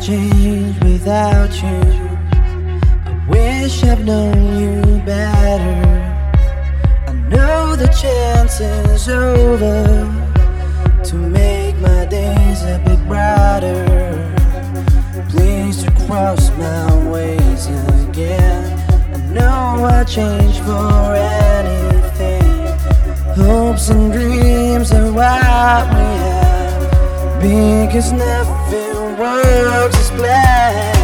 change without you. I wish I'd known you better. I know the chance is over to make my days a bit brighter. Please to cross my ways again. I know I change for anything. Hopes and dreams are what we have because nothing world just black.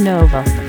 Nova.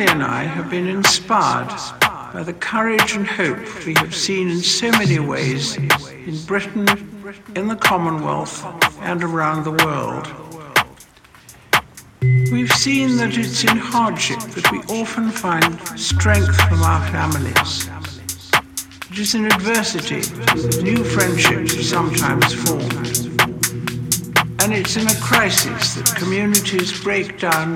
And I have been inspired by the courage and hope we have seen in so many ways in Britain, in the Commonwealth, and around the world. We've seen that it's in hardship that we often find strength from our families. It is in adversity that new friendships are sometimes formed. And it's in a crisis that communities break down.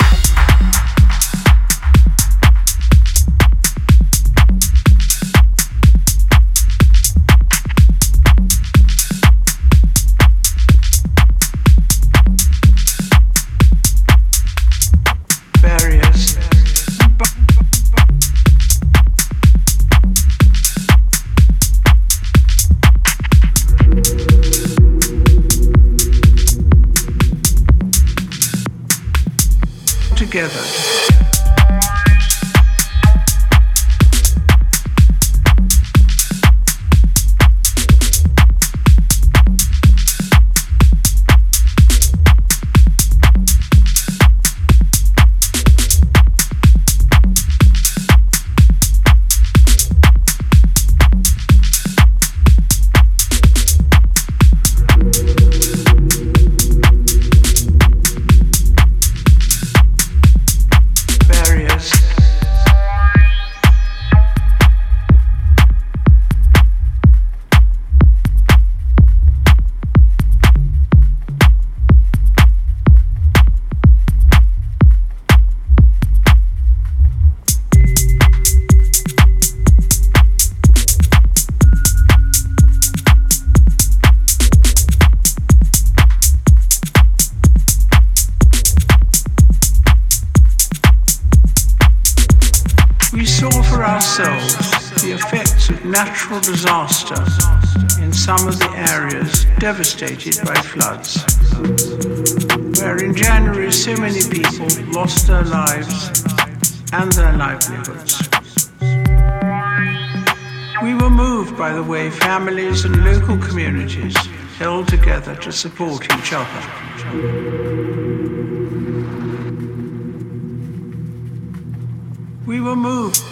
Natural disaster in some of the areas devastated by floods, where in January so many people lost their lives and their livelihoods. We were moved by the way families and local communities held together to support each other. We were moved